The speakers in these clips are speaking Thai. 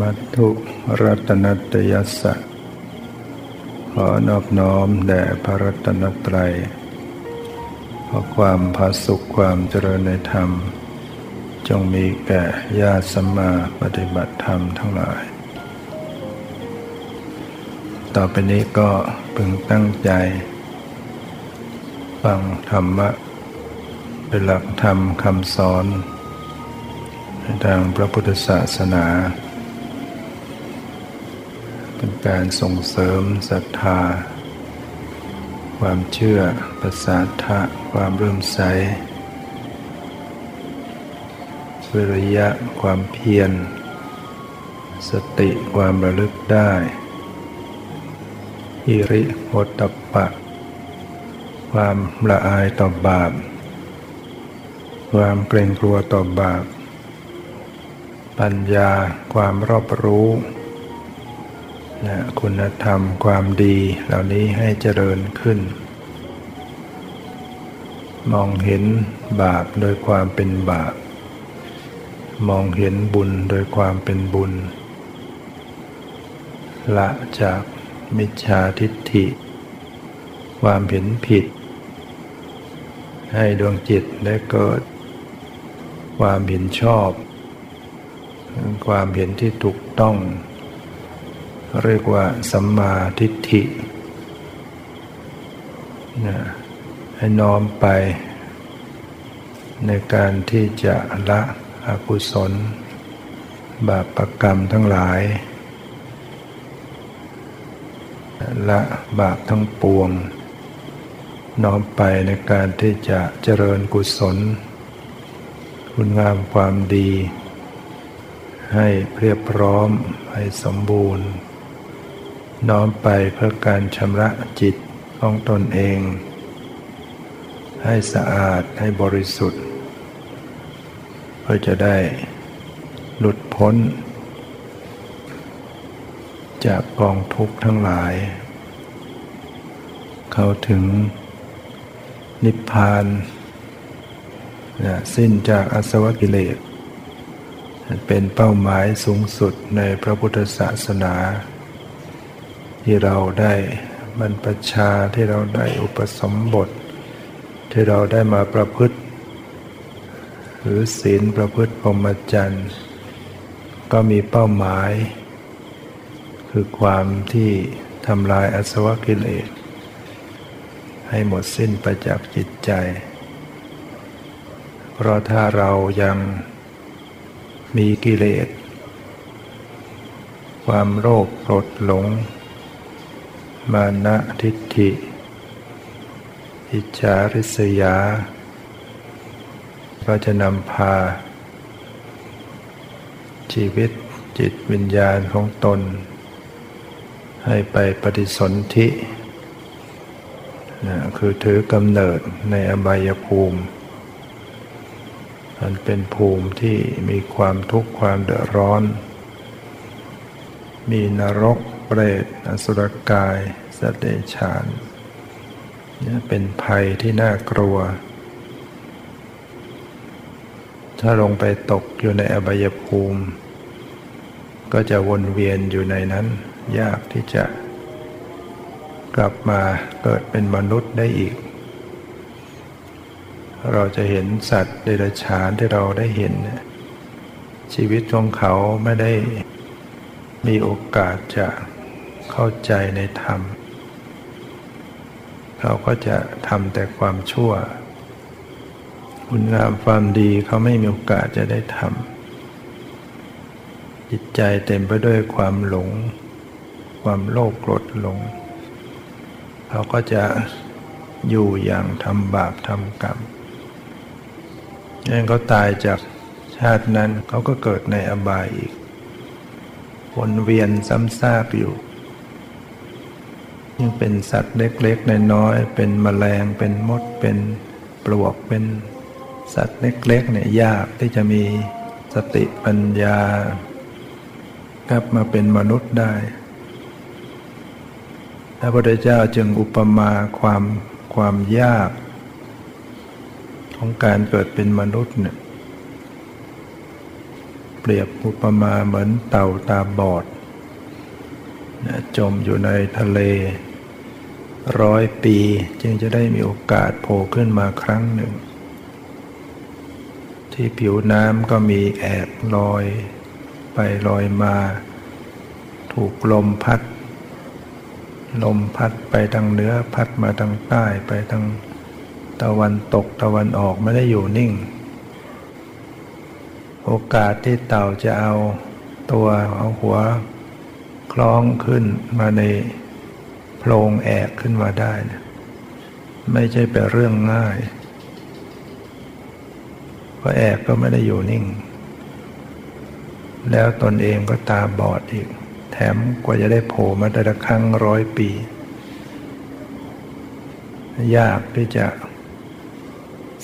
มัตถุรัตนตยัสสะ ขอนอบน้อมแด่พระรัตนตรัยขอความพาสุขความเจริญในธรรม จงมีแก่ญาติสัมมาปฏิบัติธรรมทั้งหลาย ต่อไปนี้ก็พึงตั้งใจ ฟังธรรมะ เป็นหลักธรรมคำสอนทางพระพุทธศาสนา การส่งเสริมศรัทธา ความเชื่อประสาทะความเริ่มใสวิริยะความเพียร สติความระลึกได้อิริโหตปะ ความละอายต่อบาป ความเกรงกลัวต่อบาป ปัญญาความรอบรู้ นะคุณธรรมความดีเหล่านี้ให้เจริญขึ้น มองเห็นบาปโดยความเป็นบาป มองเห็นบุญโดยความเป็นบุญ ละจากมิจฉาทิฏฐิ ความเห็นผิด ให้ดวงจิตได้เกิด ความเห็นชอบ ความเห็นที่ถูกต้อง เรียกว่าสัมมาทิฏฐินะให้น้อมไป ในการที่จะละอกุศล บาปรกรรมทั้งหลาย ละบาปทั้งปวง น้อมไปในการที่จะเจริญกุศล คุณงามความดีให้เพียบพร้อมให้สมบูรณ์ น้อมไปเพื่อการชำระจิตของตนเอง ให้สะอาดให้บริสุทธิ์ เพื่อจะได้หลุดพ้น จากกองทุกข์ทั้งหลาย เข้าถึงนิพพานสิ้นจากอสวกิเลส เป็นเป้าหมายสูงสุดในพระพุทธศาสนา ที่เราได้บรรพชาที่เราได้อุปสมบท ที่เราได้มาประพฤติ หรือศีลประพฤติพรหมจรรย์ก็มีเป้าหมาย คือความที่ทำลายอสวกิเลสให้หมดสิ้นไปจากจิตใจ เพราะถ้าเรายังมีกิเลส ความโลภโกรธหลง มานะทิฏฐิ อิจฉาริษยา ก็จะนำพา ชีวิตจิตวิญญาณของตน ให้ไปปฏิสนธินะคือถือกำเนิดในอบายภูมิมันเป็นภูมิที่มีความทุกข์ความเดือดร้อน มีนรก เปรตอสุรกายสเดชานนี่ยเป็นภัยที่น่ากลัว ถ้าลงไปตกอยู่ในอบายภูมิ ก็จะวนเวียนอยู่ในนั้น ยากที่จะกลับมาเกิดเป็นมนุษย์ได้อีก เราจะเห็นสัตว์เดรัจฉานที่เราได้เห็น ชีวิตของเขาไม่ได้มีโอกาสจะ เข้าใจในธรรมเขาก็จะทำแต่ความชั่ว คุณงามความดีเขาไม่มีโอกาสจะได้ทำจิตใจเต็มไปด้วยความหลง ความโลภโกรธหลงเขาก็จะอยู่อย่างทำบาปทำกรรมยังเขาตายจากชาตินั้นเขาก็เกิดในอบายอีกวนเวียนซ้ำซากอยู่ เป็นสัตว์เล็กๆน้อยๆเป็นแมลงเป็นมดเป็นปลวกเป็นสัตว์เล็กๆเนี่ยยากที่จะมีสติปัญญา กลับมาเป็นมนุษย์ได้พระพุทธเจ้าจึงอุปมาความความยาก ของการเกิดเป็นมนุษย์เนี่ยเปรียบอุปมาเหมือนเต่าตาบอด จมอยู่ในทะเล ร้อยปีจึงจะได้มีโอกาสโผล่ขึ้นมาครั้งหนึ่ง ที่ผิวน้ำก็มีแอบลอย ไปลอยมา ถูกลมพัด ลมพัดไปทางเหนือพัดมาทางใต้ไปทางตะวันตกตะวันออกไม่ได้อยู่นิ่ง โอกาสที่เต่าจะเอาตัวเอาหัว คล้องขึ้นมาในโพรงแอกขึ้นมาได้นะไม่ใช่เป็นเรื่องง่าย เพราะแอกก็ไม่ได้อยู่นิ่ง แล้วตนเองก็ตาบอดอีก แถมกว่าจะได้โผล่มาแต่ละครั้งร้อยปี ยากที่จะ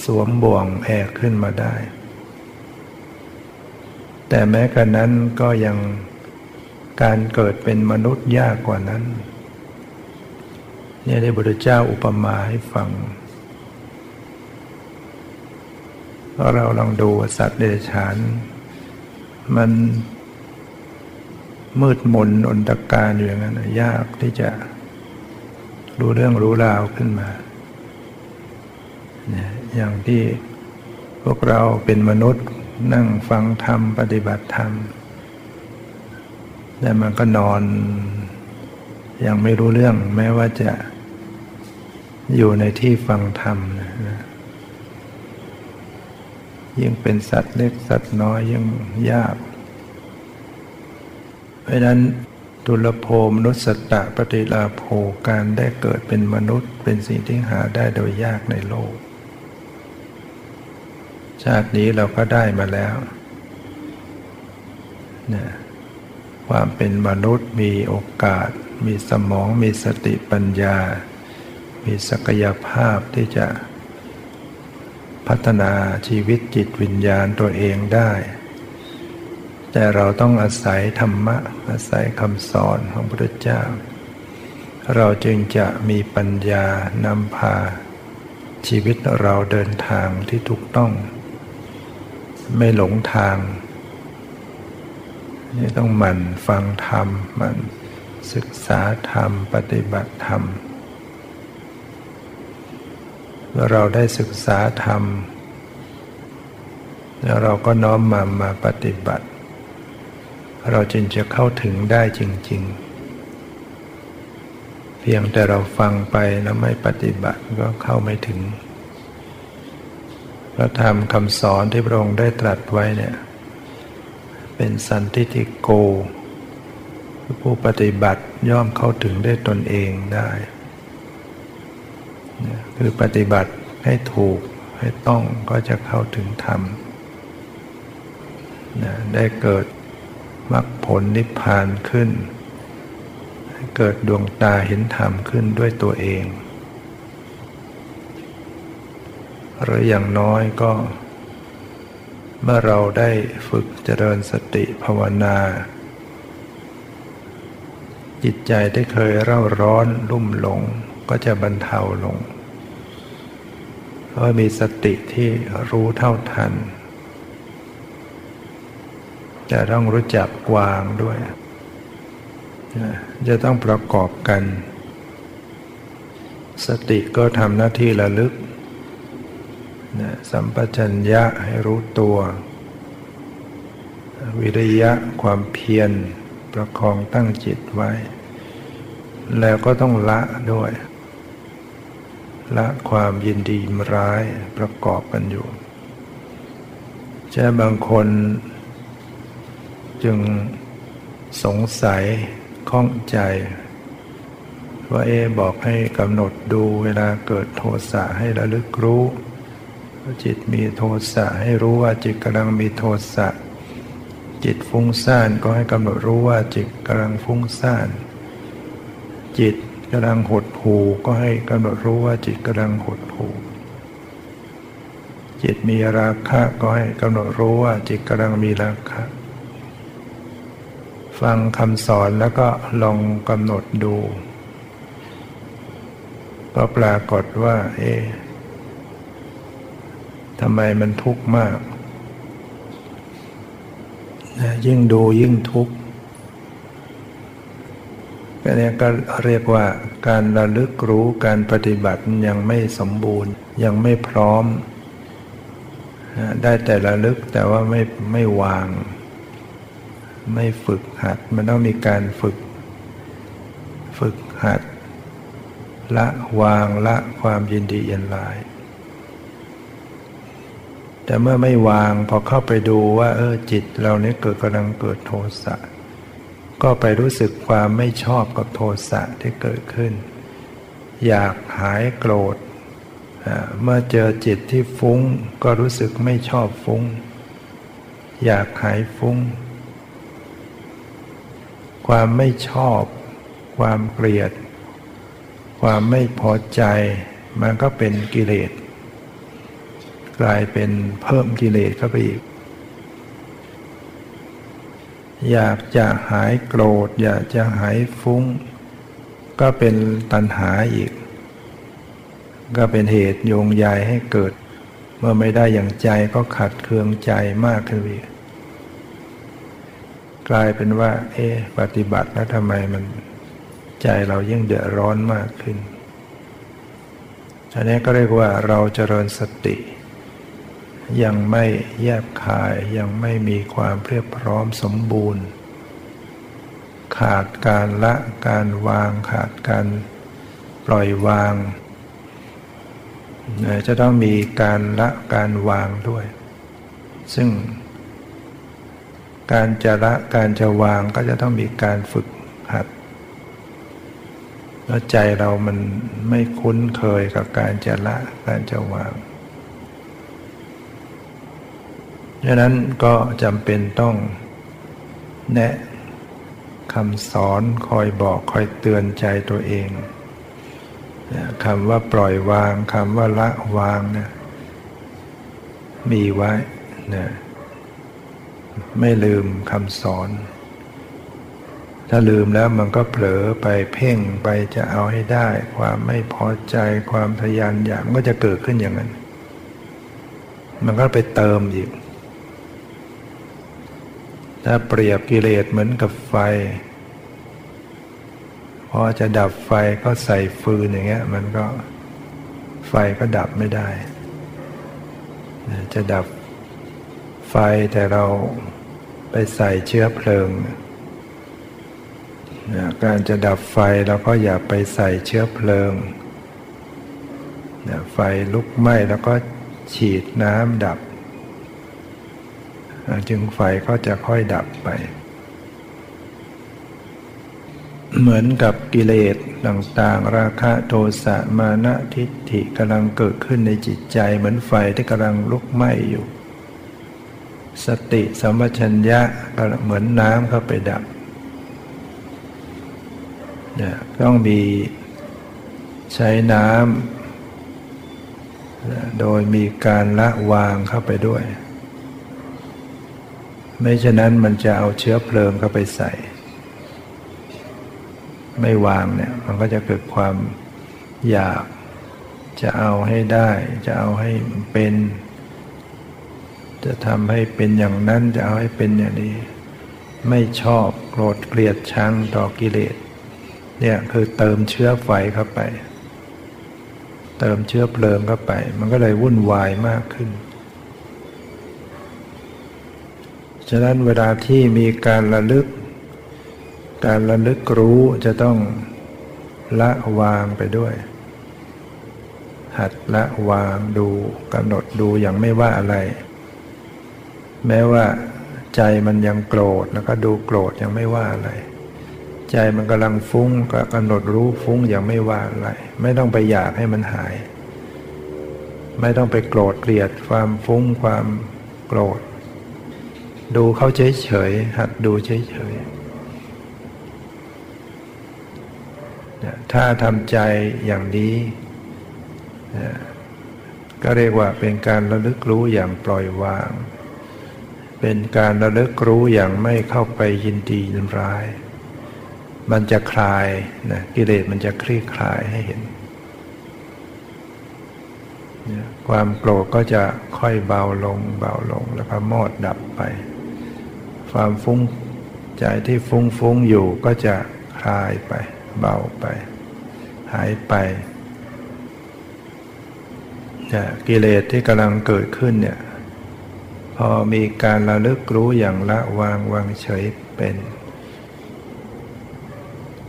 สวมบ่วงแอกขึ้นมาได้ แต่แม้กระนั้นก็ยัง การเกิดเป็นมนุษย์ยากกว่านั้น เนี่ยได้บุตรเจ้าอุปมาให้ฟังเราลองดูสัตว์เดรัจฉาน มันมืดมนอนตการอยู่อย่างนั้นยากที่จะรู้เรื่องรู้ราวขึ้นมาเนี่ยอย่างที่พวกเราเป็นมนุษย์นั่งฟังธรรม ปฏิบัติธรรม แต่มันก็นอน ยังไม่รู้เรื่อง แม้ว่าจะอยู่ในที่ฟังธรรมนะยิ่งเป็นสัตว์เล็กสัตว์น้อยยิ่งยาก เพราะนั้นตุลโภมนุสตะปฏิลาโภการได้เกิดเป็นมนุษย์เป็นสิ่งที่หาได้โดยยากในโลก ชาตินี้เราก็ได้มาแล้วนะ ความเป็นมนุษย์มีโอกาส มีสมองมีสติปัญญา มีศักยภาพที่จะพัฒนาชีวิตจิตวิญญาณตัวเองได้ แต่เราต้องอาศัยธรรมะ อาศัยคำสอนของพระพุทธเจ้า เราจึงจะมีปัญญานำพาชีวิตเราเดินทางที่ถูกต้อง ไม่หลงทาง นี่ต้องหมั่นฟังธรรมหมั่นศึกษาธรรม ปฏิบัติธรรมเมื่อเราได้ศึกษาธรรม แล้วเราก็น้อมมามาปฏิบัติ เราจึงจะเข้าถึงได้จริง ๆ เพียงแต่เราฟังไปแล้วไม่ปฏิบัติก็เข้าไม่ถึง พระธรรมคำสอนที่พระองค์ได้ตรัสไว้เนี่ย เป็นสันติติโก ผู้ปฏิบัติย่อมเข้าถึงได้ตนเองได้ คือปฏิบัติให้ถูกให้ต้องก็จะเข้าถึงธรรมได้เกิดมรรคผลนิพพานขึ้น เกิดดวงตาเห็นธรรมขึ้นด้วยตัวเอง หรืออย่างน้อยก็ เมื่อเราได้ฝึกเจริญสติภาวนา จิตใจที่เคยเร่าร้อนรุ่มหลงก็จะบรรเทาลง เพราะมีสติที่รู้เท่าทัน จะต้องรู้จักวางด้วย จะต้องประกอบกัน สติก็ทำหน้าที่ระลึก นะสัมปชัญญะให้รู้ตัว วิริยะความเพียรประคองตั้งจิตไว้ แล้วก็ต้องละด้วย ละความยินดีร้ายประกอบกันอยู่ใช่บางคนจึงสงสัยข้องใจ ว่าเอบอกให้กำหนดดูเวลาเกิดโทสะให้ระลึกรู้ จิตมีโทสะให้รู้ว่าจิตกำลังมีโทสะจิตฟุ้งซ่านก็ให้กำหนดรู้ว่าจิตกำลังฟุ้งซ่านจิตกำลังหดหูก็ให้กำหนดรู้ว่าจิตกำลังหดหูจิตมีราคะก็ให้กำหนดรู้ว่าจิตกำลังมีราคะ ฟังคำสอนแล้วก็ลองกำหนดดู ก็ปรากฏว่า เอ ทำไมมันทุกข์มากยิ่งดูยิ่งทุกข์ก็นี้ก็เรียกว่าการระลึกรู้การปฏิบัติยังไม่สมบูรณ์ยังไม่พร้อม ได้แต่ระลึกแต่ว่าไม่ไม่วาง ไม่ฝึกหัด มันต้องมีการฝึก ฝึกหัด ละวางละความยินดียินลาย แต่เมื่อไม่วางพอเข้าไปดูว่าเออจิตเราเนี้ยเกิดกำลังเกิดโทสะก็ไปรู้สึกความไม่ชอบกับโทสะที่เกิดขึ้น อยากหายโกรธเมื่อเจอจิตที่ฟุ้ง ก็รู้สึกไม่ชอบฟุ้ง อยากหายฟุ้ง ความไม่ชอบ ความเกลียด ความไม่พอใจ มันก็เป็นกิเลส กลายเป็นเพิ่มกิเลสเข้าไปอีก อยากจะหายโกรธ อยากจะหายฟุ้ง ก็เป็นตัณหาอีก ก็เป็นเหตุโยงใยให้เกิด เมื่อไม่ได้อย่างใจก็ขัดเคืองใจมากขึ้นอีกกลายเป็นว่า เอ๊ปฏิบัติแล้วทำไมมันใจเรายิ่งเดือดร้อนมากขึ้นอันนี้ก็เรียกว่าเราเจริญสติ ยังไม่แยบคายยังไม่มีความเพียบพร้อมสมบูรณ์ ขาดการละการวางขาดการปล่อยวาง จะต้องมีการละการวางด้วย ซึ่ง การจะละการจะวางก็จะต้องมีการฝึกหัดแล้วใจเรามันไม่คุ้นเคยกับการจะละการจะวาง ดังนั้นก็จำเป็นต้องแนะคำสอนคอยบอกคอยเตือนใจตัวเองคำว่าปล่อยวางคำว่าละวางนะมีไว้นะไม่ลืมคำสอน ถ้าลืมแล้วมันก็เผลอไปเพ่งไปจะเอาให้ได้ ความไม่พอใจความทยานอยากมันก็จะเกิดขึ้นอย่างนั้น มันก็ไปเติมอีก ถ้าเปรียบกิเลสเหมือนกับไฟ พอจะดับไฟก็ใส่ฟืนอย่างเงี้ย มันก็ไฟก็ดับไม่ได้ จะดับไฟแต่เราไปใส่เชื้อเพลิง การจะดับไฟเราก็อย่าไปใส่เชื้อเพลิง ไฟลุกไหม้แล้วก็ฉีดน้ำดับ จึงไฟก็จะค่อยดับไป เหมือนกับกิเลสต่างๆ ราคะโทสะมานะทิฏฐิกำลังเกิดขึ้นในจิตใจ เหมือนไฟที่กำลังลุกไหม้อยู่ สติสัมปชัญญะก็เหมือนน้ำเข้าไปดับเนี่ยต้องมีใช้น้ำโดยมีการละวางเข้าไปด้วย ไม่ฉะนั้นมันจะเอาเชื้อเพลิงเข้าไปใส่ ไม่วางเนี่ยมันก็จะเกิดความอยาก จะเอาให้ได้ จะเอาให้เป็น จะทำให้เป็นอย่างนั้นจะเอาให้เป็นอย่างนี้ ไม่ชอบโกรธเกลียดชังต่อกิเลสเนี่ยคือเติมเชื้อไฟเข้าไป เติมเชื้อเพลิงเข้าไป มันก็เลยวุ่นวายมากขึ้น ฉะนั้นเวลาที่มีการระลึก การระลึกรู้จะต้องละวางไปด้วย หัดละวางดูกำหนดดูอย่างไม่ว่าอะไร แม้ว่าใจมันยังโกรธแล้วก็ดูโกรธยังไม่ว่าอะไร ใจมันกำลังฟุ้งก็กำหนดรู้ฟุ้งอย่างไม่ว่าอะไร ไม่ต้องไปอยากให้มันหาย ไม่ต้องไปโกรธเกลียดความฟุ้งความโกรธ ดูเขาเฉยเฉยหัดดูเฉยเฉยถ้าทำใจอย่างนี้ ก็เรียกว่าเป็นการระลึกรู้อย่างปล่อยวาง เป็นการระลึกรู้อย่างไม่เข้าไปยินดียินร้าย มันจะคลายนะกิเลสมันจะคลี่คลายให้เห็น ความโกรธก็จะค่อยเบาลงเบาลงแล้วก็มอดดับไป ความฟุ้งใจที่ฟุ้งฟุ้งอยู่ก็จะคลายไป เบาไป หายไปกิเลสที่กำลังเกิดขึ้นเนี่ยพอมีการระลึกรู้อย่างละวางวางเฉยเป็น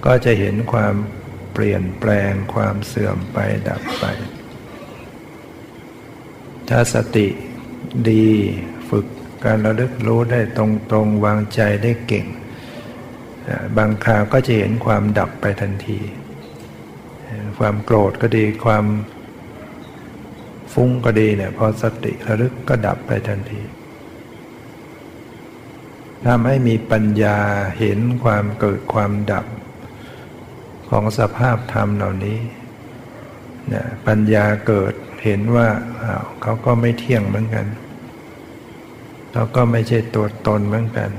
ก็จะเห็นความเปลี่ยนแปลงความเสื่อมไปดับไป ถ้าสติดี การระลึกรู้ได้ตรงตรงวางใจได้เก่ง บางคราวก็จะเห็นความดับไปทันที ความโกรธก็ดีความฟุ้งก็ดีเนี่ยพอสติระลึกก็ดับไปทันทีทำให้มีปัญญาเห็นความเกิดความดับของสภาพธรรมเหล่านี้เนี่ยปัญญาเกิดเห็นว่าเขาก็ไม่เที่ยงเหมือนกัน เขาก็ไม่ใช่ตัวตนเหมือนกัน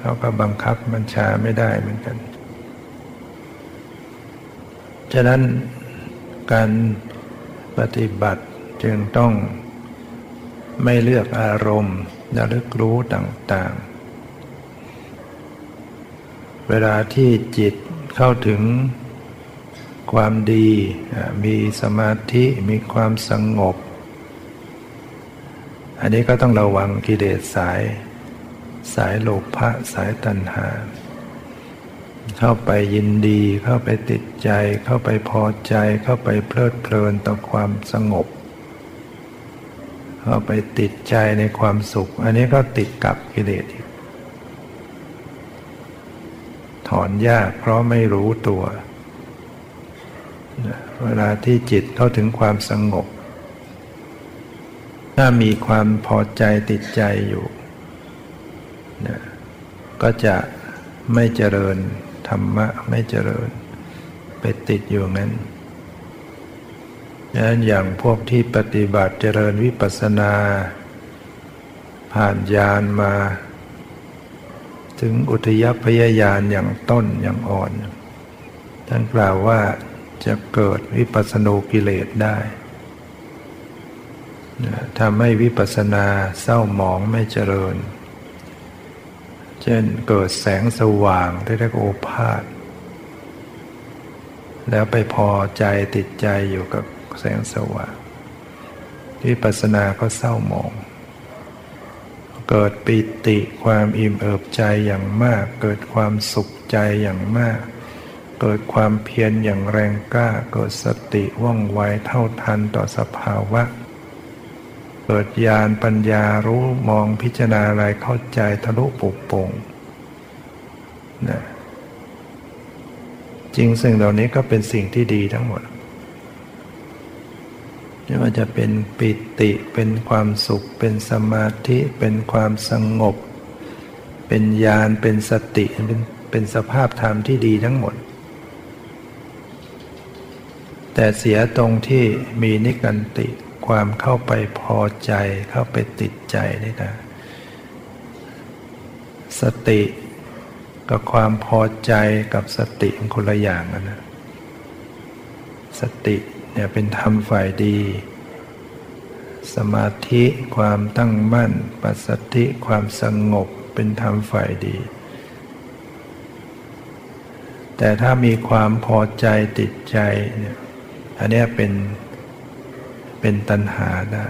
เขาก็บังคับบัญชาไม่ได้เหมือนกัน ฉะนั้นการปฏิบัติจึงต้องไม่เลือกอารมณ์ระลึกรู้ต่างๆ เวลาที่จิตเข้าถึงความดี มีสมาธิ มีความสงบ อันนี้ก็ต้องระวังกิเลสสาย สายโลภะสายตัณหา เข้าไปยินดีเข้าไปติดใจ เข้าไปพอใจ เข้าไปเพลิดเพลินต่อความสงบ เข้าไปติดใจในความสุข อันนี้ก็ติดกับกิเลสถอนยากเพราะไม่รู้ตัว เวลาที่จิตเข้าถึงความสงบ ถ้ามีความพอใจติดใจอยู่ก็จะไม่เจริญธรรมะไม่เจริญ ไปติดอยู่งั้นดังนั้นอย่างพวกที่ปฏิบัติเจริญวิปัสสนา ผ่านญาณมา ถึงอุทยพยายานอย่างต้นอย่างอ่อน ท่านกล่าวว่าจะเกิดวิปัสสนูกิเลสได้ ทำให้วิปัสสนาเศร้าหมองไม่เจริญ เช่นเกิดแสงสว่างที่เรียกโอภาษแล้วไปพอใจติดใจอยู่กับแสงสว่างวิปัสสนาก็เศร้าหมอง เกิดปิติความอิ่มเอิบใจอย่างมาก เกิดความสุขใจอย่างมาก เกิดความเพียรอย่างแรงกล้า เกิดสติว่องไวเท่าทันต่อสภาวะเเกิดญาณปัญญารู้มองพิจารณาอะไรเข้าใจทะลุปุกโป่งนะจริงสิ่งเหล่านี้ก็เป็นสิ่งที่ดีทั้งหมดไม่ว่าจะเป็นปิติเป็นความสุข เป็นสมาธิเป็นความสงบ เป็นญาณเป็นสติเป็นเป็นสภาพธรรมที่ดีทั้งหมด แต่เสียตรงที่มีนิกันติ ความเข้าไปพอใจเข้าไปติดใจนี่นะสติกับความพอใจกับสติมันคนละอย่างกันนะสติเนี่ยเป็นธรรมฝ่ายดี สมาธิความตั้งมั่น ปัสสติความสงบเป็นธรรมฝ่ายดี แต่ถ้ามีความพอใจติดใจเนี่ยอันนี้เป็น เป็นตัณหาได้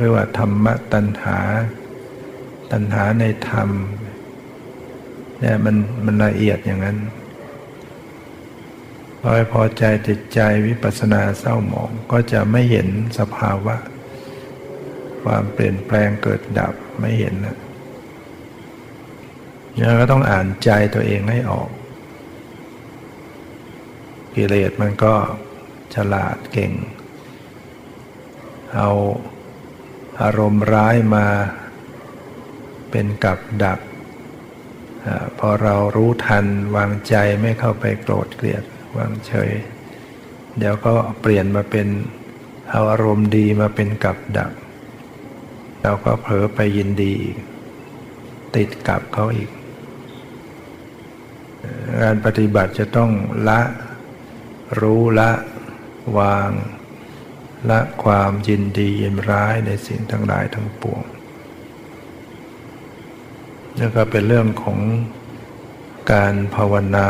เรียกว่าธรรมะตัณหา ตัณหาในธรรมเนี่ยมันมันละเอียดอย่างนั้นพอพอใจติดใจวิปัสสนาเศร้าหมองก็จะไม่เห็นสภาวะ ความเปลี่ยนแปลงเกิดดับไม่เห็นนะยังก็ต้องอ่านใจตัวเองให้ออก กิเลสมันก็ฉลาดเก่ง เอาอารมณ์ร้ายมาเป็นกับดักพอเรารู้ทันวางใจไม่เข้าไปโกรธเกลียดวางเฉย เดี๋ยวก็เปลี่ยนมาเป็นเอาอารมณ์ดีมาเป็นกับดัก เราก็เผลอไปยินดีอีกติดกับเขาอีก การปฏิบัติจะต้องละรู้ละวาง ละความยินดียินร้ายในสิ่งทั้งหลายทั้งปวงแล้วก็เป็นเรื่องของการภาวนา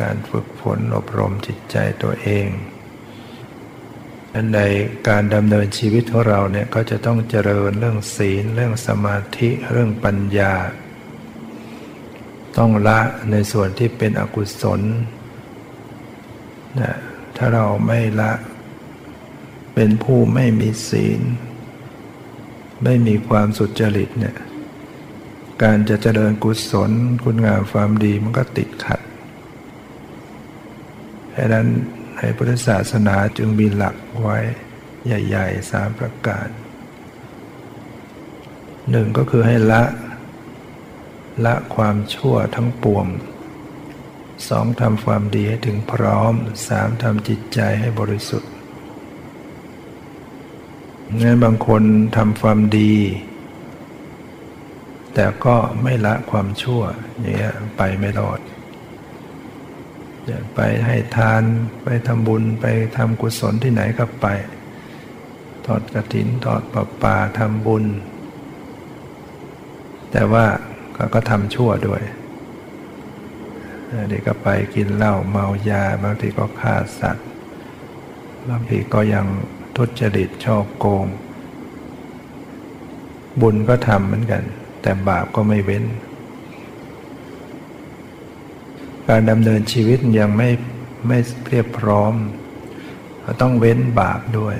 การฝึกฝนอบรมจิตใจตัวเองในการดำเนินชีวิตของเราเนี่ยก็จะต้องเจริญเรื่องศีล เรื่องสมาธิเรื่องปัญญา ต้องละในส่วนที่เป็นอกุศลนะถ้าเราไม่ละ เป็นผู้ไม่มีศีล ไม่มีความสุจริตเนี่ยการจะเจริญกุศลคุณงามความดีมันก็ติดขัดดังนั้นในพุทธศาสนาจึงมีหลักไว้ใหญ่ๆสามประการหนึ่งก็คือให้ละ ละความชั่วทั้งปวงสองทำความดีให้ถึงพร้อมสามทำจิตใจให้บริสุทธิ์ งั้นบางคนทำความดี แต่ก็ไม่ละความชั่วอย่างเงี้ยไปไม่รอดจะไปให้ทานไปทำบุญไปทำกุศลที่ไหนก็ไป ทอดกระถินทอดปลาป่าทำบุญ แต่ว่าเขาก็ทำชั่วด้วยเด็กก็ไปกินเหล้าเมายาบางทีก็ฆ่าสัตว์บางทีก็ยัง ทุจริตชอบโกง บุญก็ทำเหมือนกัน แต่บาปก็ไม่เว้น การดำเนินชีวิตยังไม่ไม่เรียบพร้อม ต้องเว้นบาปด้วย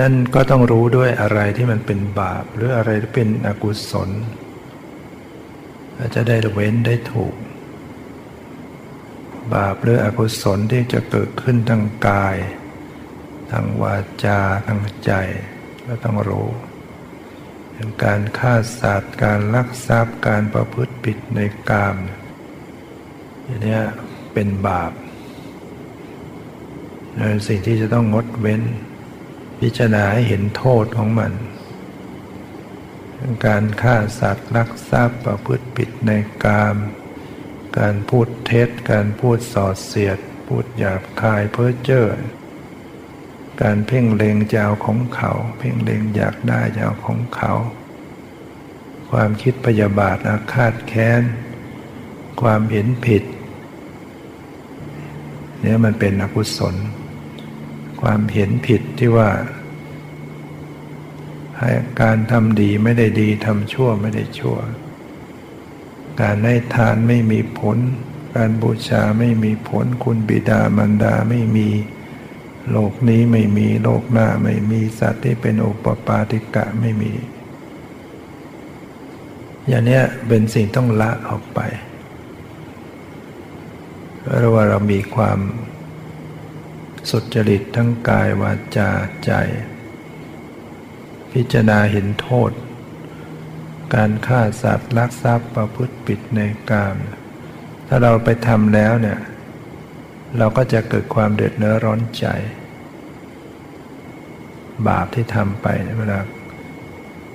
นั่นก็ต้องรู้ด้วยอะไรที่มันเป็นบาป หรืออะไรที่เป็นอกุศลจะได้เว้นได้ถูก บาปหรืออกุศลที่จะเกิดขึ้นทางกาย ทางวาจาทางใจก็ต้องรู้อย่างการฆ่าสัตว์การลักทรัพย์การประพฤติผิดในกามอย่างนี้เป็นบาปเป็นสิ่งที่จะต้องงดเว้น พิจารณาให้เห็นโทษของมัน การฆ่าสัตว์ลักทรัพย์ประพฤติผิดในกาม การพูดเท็จ การพูดส่อเสียด พูดหยาบคายเพ้อเจ้อการเพ่งเล็งจะเอาของเขา เพ่งเล็งอยากได้จะเอาของเขา ความคิดพยาบาทอาฆาตแค้น ความเห็นผิดเนี่ยมันเป็นอกุศล ความเห็นผิดที่ว่าให้การทำดีไม่ได้ดีทำชั่วไม่ได้ชั่ว การให้ทานไม่มีผล การบูชาไม่มีผล คุณบิดามารดาไม่มี โลกนี้ไม่มีโลกหน้าไม่มีสัตว์ที่เป็นโอปปาติกะไม่มี อย่างนี้เป็นสิ่งต้องละออกไปเพราะว่าเรามีความสุจริตทั้งกายวาจาใจ พิจารณาเห็นโทษ การฆ่าสัตว์ลักทรัพย์ประพฤติ ผิดในกาม ถ้าเราไปทำแล้วเนี่ย เราก็จะเกิดความเดือดเนื้อร้อนใจ บาปที่ทำไปเวลา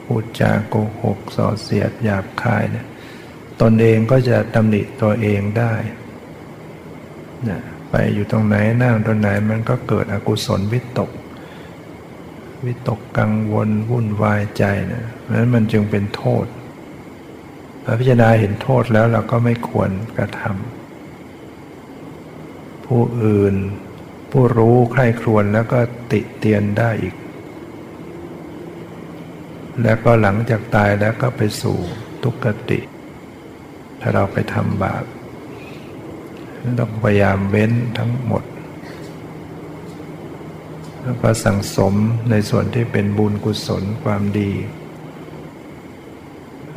พูดจาโกหกส่อเสียดหยาบคายเนี่ยตนเองก็จะตำหนิตัวเองได้นะไปอยู่ตรงไหนนั่งตรงไหนมันก็เกิดอกุศลวิตก วิตกกังวลวุ่นวายใจนะเพราะนั้นมันจึงเป็นโทษ พอพิจารณาเห็นโทษแล้วเราก็ไม่ควรกระทำผู้อื่น ผู้รู้ใคร่ครวญแล้วก็ติเตียนได้อีก แล้วก็หลังจากตายแล้วก็ไปสู่ทุกขติ ถ้าเราไปทำบาปต้องพยายามเว้นทั้งหมด แล้วก็สั่งสมในส่วนที่เป็นบุญกุศลความดี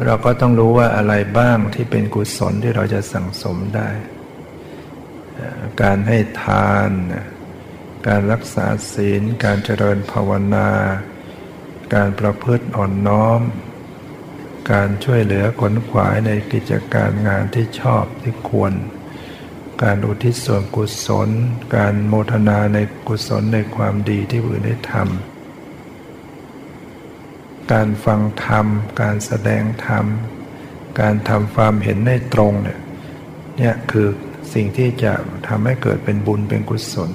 เราก็ต้องรู้ว่าอะไรบ้างที่เป็นกุศลที่เราจะสั่งสมได้ การให้ทาน การรักษาศีล การเจริญภาวนา การประพฤติอ่อนน้อม การช่วยเหลือขนขวายในกิจการงานที่ชอบที่ควร การอุทิศส่วนกุศล การโมทนาในกุศลในความดีที่ผู้อื่นได้ทำ การฟังธรรม การแสดงธรรม การทำความเห็นในตรงเนี่ยเนี่ยคือสิ่งที่จะทำให้เกิดเป็นบุญเป็นกุศล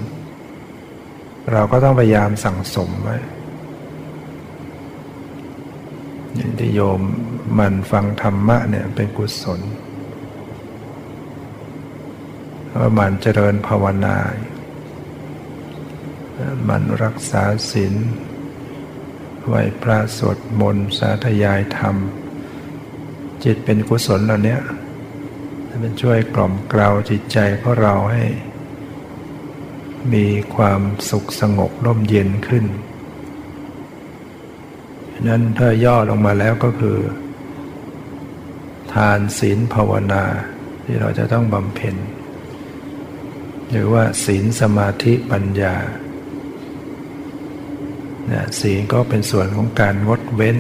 เราก็ต้องพยายามสั่งสมไว้ที่โยมมันฟังธรรมะเนี่ยเป็นกุศลว่ามันเจริญภาวนา มันรักษาศีล ไหวพระสวดมนต์สาธยายธรรม จิตเป็นกุศลเหล่านี้มันช่วยกล่อมกล่าวจิตใจของเราให้ มีความสุขสงบร่มเย็นขึ้นนั้นถ้าย่อลงมาแล้วก็คือ ทานศีลภาวนาที่เราจะต้องบำเพ็ญหรือว่าศีลสมาธิปัญญา นะศีลก็เป็นส่วนของการงดเว้น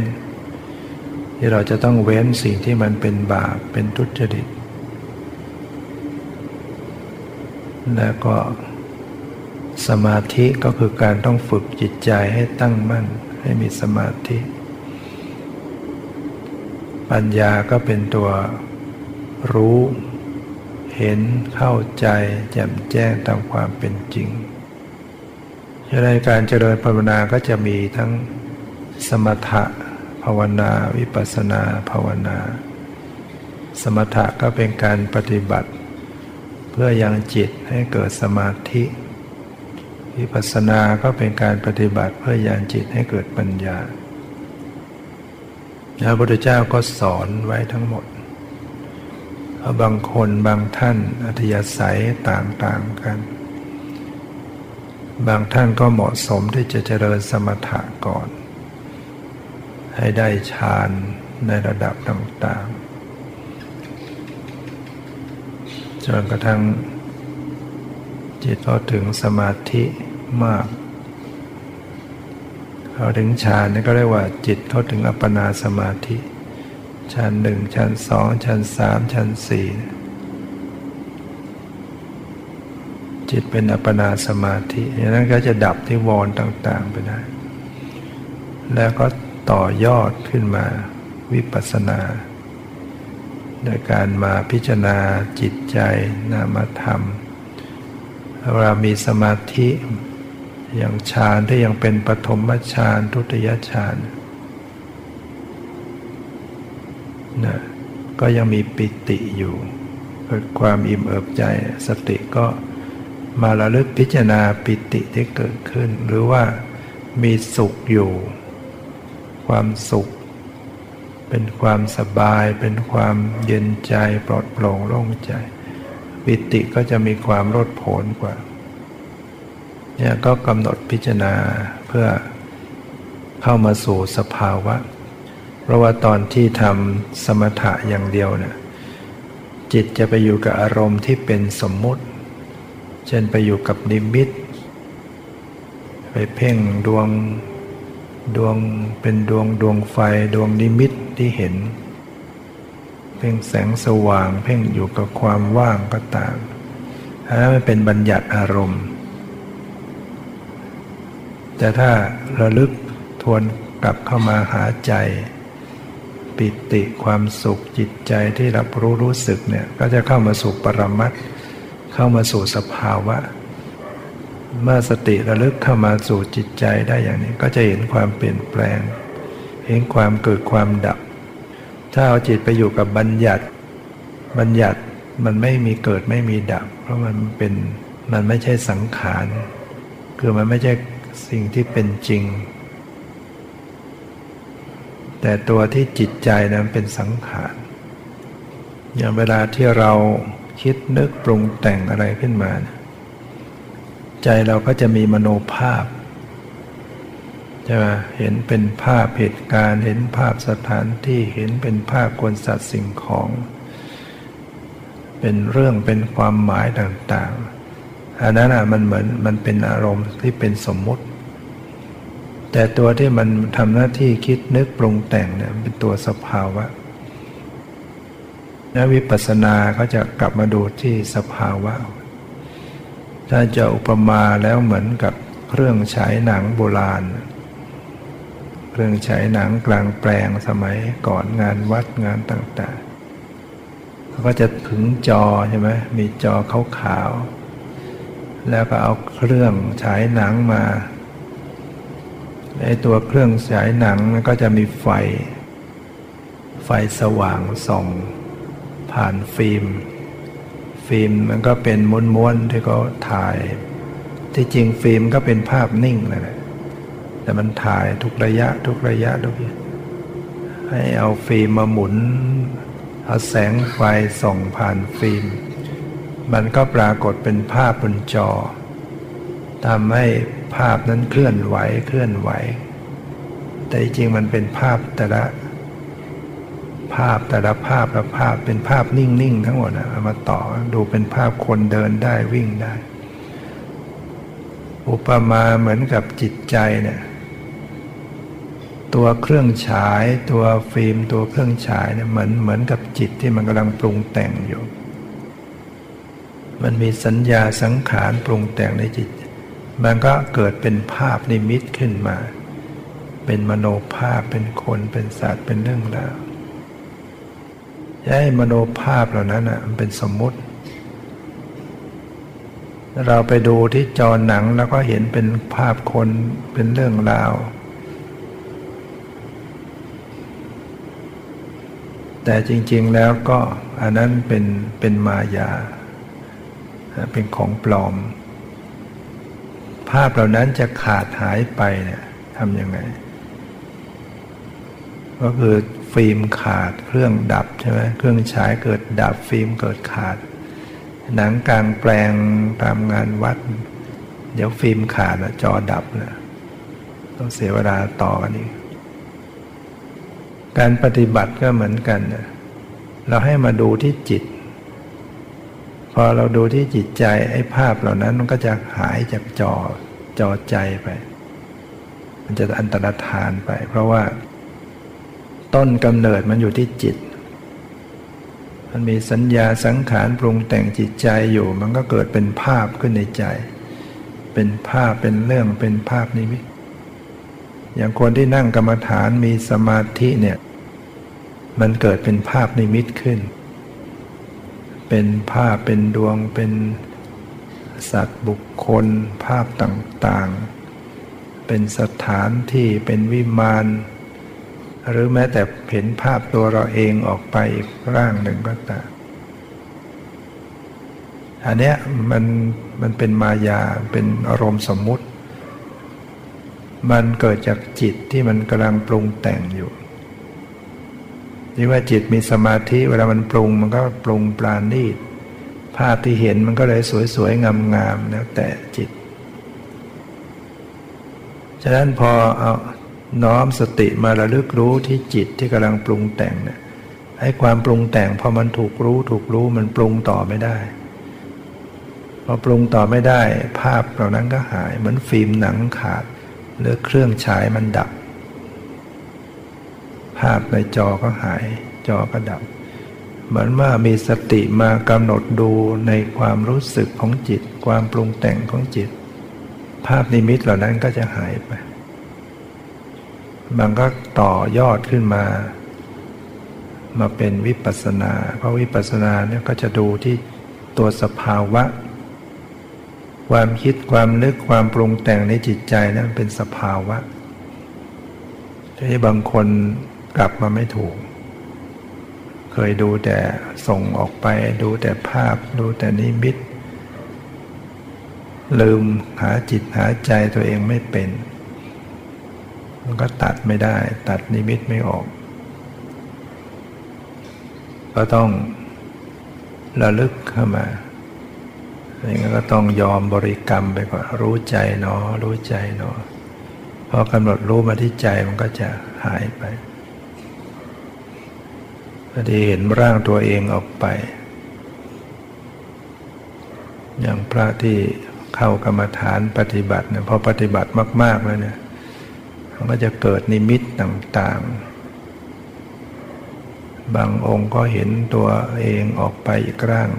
ที่เราจะต้องเว้นสิ่งที่มันเป็นบาปเป็นทุจริต แล้วก็สมาธิก็คือการต้องฝึกจิตใจให้ตั้งมั่นให้มีสมาธิ ปัญญาก็เป็นตัวรู้ เห็นเข้าใจแจ่มแจ้งตามความเป็นจริง ในการเจริญภาวนาก็จะมีทั้งสมถะภาวนาวิปัสนาภาวนา สมถะก็เป็นการปฏิบัติ เพื่อยังจิตให้เกิดสมาธิ วิปัสนาก็เป็นการปฏิบัติเพื่อยังจิตให้เกิดปัญญาพระพุทธเจ้าก็สอนไว้ทั้งหมดบางคนบางท่านอัธยาศัยต่างๆกัน บางท่านก็เหมาะสมที่จะเจริญสมถะก่อน ให้ได้ฌานในระดับต่างๆ จนกระทั่งจิตเข้าถึงสมาธิมากเข้าถึงฌานนี่ก็เรียกว่าจิตเข้าถึงอัปปนาสมาธิ ชั้นหนึ่งชั้นสองชั้นสามชั้นสี่ จิตเป็นอัปปนาสมาธิอย่างนั้นก็จะดับที่วรต่าง ๆ ไปได้ แล้วก็ต่อยอดขึ้นมาวิปัสสนาโดยการมาพิจารณาจิตใจนามธรรมเวลามีสมาธิอย่างฌานที่ยังเป็นปฐมฌานทุติยฌานนะก็ยังมีปิติอยู่ เกิดความอิ่มเอิบใจสติก็ มาระลึกพิจารณาปิติที่เกิดขึ้น หรือว่ามีสุขอยู่ ความสุข เป็นความสบาย เป็นความเย็นใจปลอดโปร่งโล่งใจ ปิติก็จะมีความรดผนกว่าเนี่ยก็กำหนดพิจารณาเพื่อเข้ามาสู่สภาวะ เพราะว่าตอนที่ทำสมถะอย่างเดียวเนี่ยจิตจะไปอยู่กับอารมณ์ที่เป็นสมมุติ เช่นไปอยู่กับนิมิต ไปเพ่งดวงดวงเป็นดวงดวงไฟดวงนิมิตที่เห็น เพ่งแสงสว่าง เพ่งอยู่กับความว่างก็ตามอันนั้นมันเป็นบัญญัติอารมณ์ แต่ถ้าระลึกทวนกลับเข้ามาหาใจ ปิติความสุขจิตใจที่รับรู้รู้สึกเนี่ยก็จะเข้ามาสู่ปรมัต เข้ามาสู่สภาวะ เมื่อสติระลึกเข้ามาสู่จิตใจได้อย่างนี้ ก็จะเห็นความเปลี่ยนแปลง เห็นความเกิดความดับ ถ้าเอาจิตไปอยู่กับบัญญัติ บัญญัติมันไม่มีเกิดไม่มีดับ เพราะมันเป็นมันไม่ใช่สังขาร คือมันไม่ใช่สิ่งที่เป็นจริง แต่ตัวที่จิตใจนั้นเป็นสังขาร อย่างเวลาที่เรา คิดนึกปรุงแต่งอะไรขึ้นมา ใจเราก็จะมีมโนภาพใช่ไหมเห็นเป็นภาพเหตุการณ์เห็นภาพสถานที่เห็นเป็นภาพคนสัตว์สิ่งของ เป็นเรื่องเป็นความหมายต่างๆอันนั้นอะมันเหมือนมันเป็นอารมณ์ที่เป็นสมมุติ แต่ตัวที่มันทำหน้าที่คิดนึกปรุงแต่งเนี่ยเป็นตัวสภาวะ นวิปัสสนาเขาจะกลับมาดูที่สภาวะ ถ้าจะอุปมาแล้วเหมือนกับเครื่องฉายหนังโบราณ เครื่องฉายหนังกลางแปลงสมัยก่อนงานวัดงานต่างๆเขาก็จะถึงจอใช่ไหมมีจอขาวๆแล้วก็เอาเครื่องฉายหนังมาไอ้ตัวเครื่องฉายหนังก็จะมีไฟ ไฟสว่างส่อง ผ่านฟิล์ม ฟิล์มมันก็เป็นม้วนๆที่เขาถ่าย ที่จริงฟิล์มก็เป็นภาพนิ่งนั่นแหละแต่มันถ่ายทุกระยะทุกระยะทุกระยะให้เอาฟิล์มมาหมุนเอาแสงไฟส่องผ่านฟิล์ม มันก็ปรากฏเป็นภาพบนจอทำให้ภาพนั้นเคลื่อนไหวเคลื่อนไหว แต่จริงมันเป็นภาพแต่ละ ภาพแต่ละภาพละภาพเป็นภาพนิ่งๆทั้งหมดนะเอามาต่อดูเป็นภาพคนเดินได้วิ่งได้ อุปมาเหมือนกับจิตใจเนี่ยตัวเครื่องฉายตัวฟิล์มตัวเครื่องฉายเนี่ยเหมือนเหมือนกับจิตที่มันกำลังปรุงแต่งอยู่ มันมีสัญญาสังขารปรุงแต่งในจิต มันก็เกิดเป็นภาพนิมิตขึ้นมา เป็นมโนภาพเป็นคนเป็นสัตว์เป็นเรื่องราว ให้มโนภาพเหล่านั้นอะมันเป็นสมมุติ เราไปดูที่จอหนังแล้วก็เห็นเป็นภาพคนเป็นเรื่องราว แต่จริง ๆแล้วก็อันนั้นเป็นเป็นมายา เป็นของปลอม ภาพเหล่านั้นจะขาดหายไปเนี่ยทำยังไงก็คือ ฟิล์มขาด เครื่องดับใช่ไหมเครื่องฉายเกิดดับฟิล์มเกิดขาด หนังกลางแปลงตามงานวัด เดี๋ยวฟิล์มขาดจอดับนะต้องเสียเวลาต่อกันอีกการปฏิบัติก็เหมือนกันเราให้มาดูที่จิต พอเราดูที่จิตใจไอ้ภาพเหล่านั้นมันก็จะหายจากจอจอใจไป มันจะอันตรธานไป เพราะว่า ต้นกำเนิดมันอยู่ที่จิต มันมีสัญญาสังขารปรุงแต่งจิตใจอยู่ มันก็เกิดเป็นภาพขึ้นในใจ เป็นภาพเป็นเรื่องเป็นภาพนิมิตอย่างคนที่นั่งกรรมฐานมีสมาธิเนี่ย มันเกิดเป็นภาพนิมิตขึ้น เป็นภาพเป็นดวงเป็นสัตว์บุคคล ภาพต่างๆ เป็นสถานที่เป็นวิมาน หรือแม้แต่เห็นภาพตัวเราเองออกไปอีกร่างหนึ่งก็ตามอันเนี้ยมันมันเป็นมายาเป็นอารมณ์สมมุติ มันเกิดจากจิตที่มันกำลังปรุงแต่งอยู่นี่ว่าจิตมีสมาธิเวลามันปรุงมันก็ปรุงปราณีตภาพที่เห็นมันก็เลยสวยๆงามๆแล้วแต่จิต ฉะนั้นพอเอา น้อมสติมาระลึกรู้ที่จิตที่กำลังปรุงแต่งเนี่ยให้ความปรุงแต่งพอมันถูกรู้ถูกรู้มันปรุงต่อไม่ได้ พอปรุงต่อไม่ได้ ภาพเหล่านั้นก็หายเหมือนฟิล์มหนังขาดหรือเครื่องฉายมันดับ ภาพในจอก็หาย จอก็ดับ เหมือนว่ามีสติมากำหนดดูในความรู้สึกของจิต ความปรุงแต่งของจิต ภาพนิมิตเหล่านั้นก็จะหายไป มันก็ต่อยอดขึ้นมา มาเป็นวิปัสนา เพราะวิปัสนาเนี่ยก็จะดูที่ตัวสภาวะ ความคิดความนึกความปรุงแต่งในจิตใจนั้นเป็นสภาวะที่บางคนกลับมาไม่ถูก เคยดูแต่ส่งออกไปดูแต่ภาพ ดูแต่นิมิต ลืมหาจิตหาใจตัวเองไม่เป็น มันก็ตัดไม่ได้ ตัดนิมิตไม่ออก ก็ต้องระลึกเข้ามาอย่างนั้นก็ต้องยอมบริกรรมไปก่อนรู้ใจเนาะรู้ใจเนาะพอกำหนดรู้มาที่ใจมันก็จะหายไปที่เห็นร่างตัวเองออกไป อย่างพระที่เข้ากรรมฐานปฏิบัติเนี่ยพอปฏิบัติมาก ๆ แล้วเนี่ย มันก็จะเกิดนิมิตต่างๆ บางองค์ก็เห็นตัวเองออกไปอีกร่าง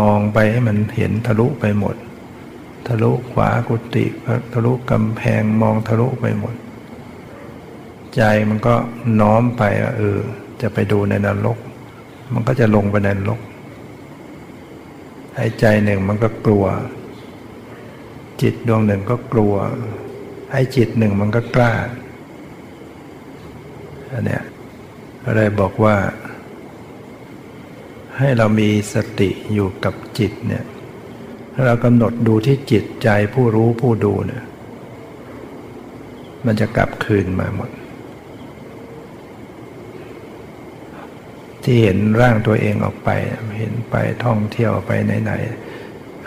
มองไปให้มันเห็นทะลุไปหมด ทะลุขวากุฏิทะลุกำแพงมองทะลุไปหมด ใจมันก็น้อมไปเออ จะไปดูในนรก มันก็จะลงไปในนรกให้ใจหนึ่งมันก็กลัว จิตดวงหนึ่งก็กลัว ให้จิตหนึ่งมันก็กล้าอันเนี้ยก็เลยบอกว่า ให้เรามีสติอยู่กับจิตเนี่ยถ้าเรากำหนดดูที่จิตใจผู้รู้ผู้ดูเนี่ย มันจะกลับคืนมาหมด ที่เห็นร่างตัวเองออกไป เห็นไปท่องเที่ยวไปไหนๆ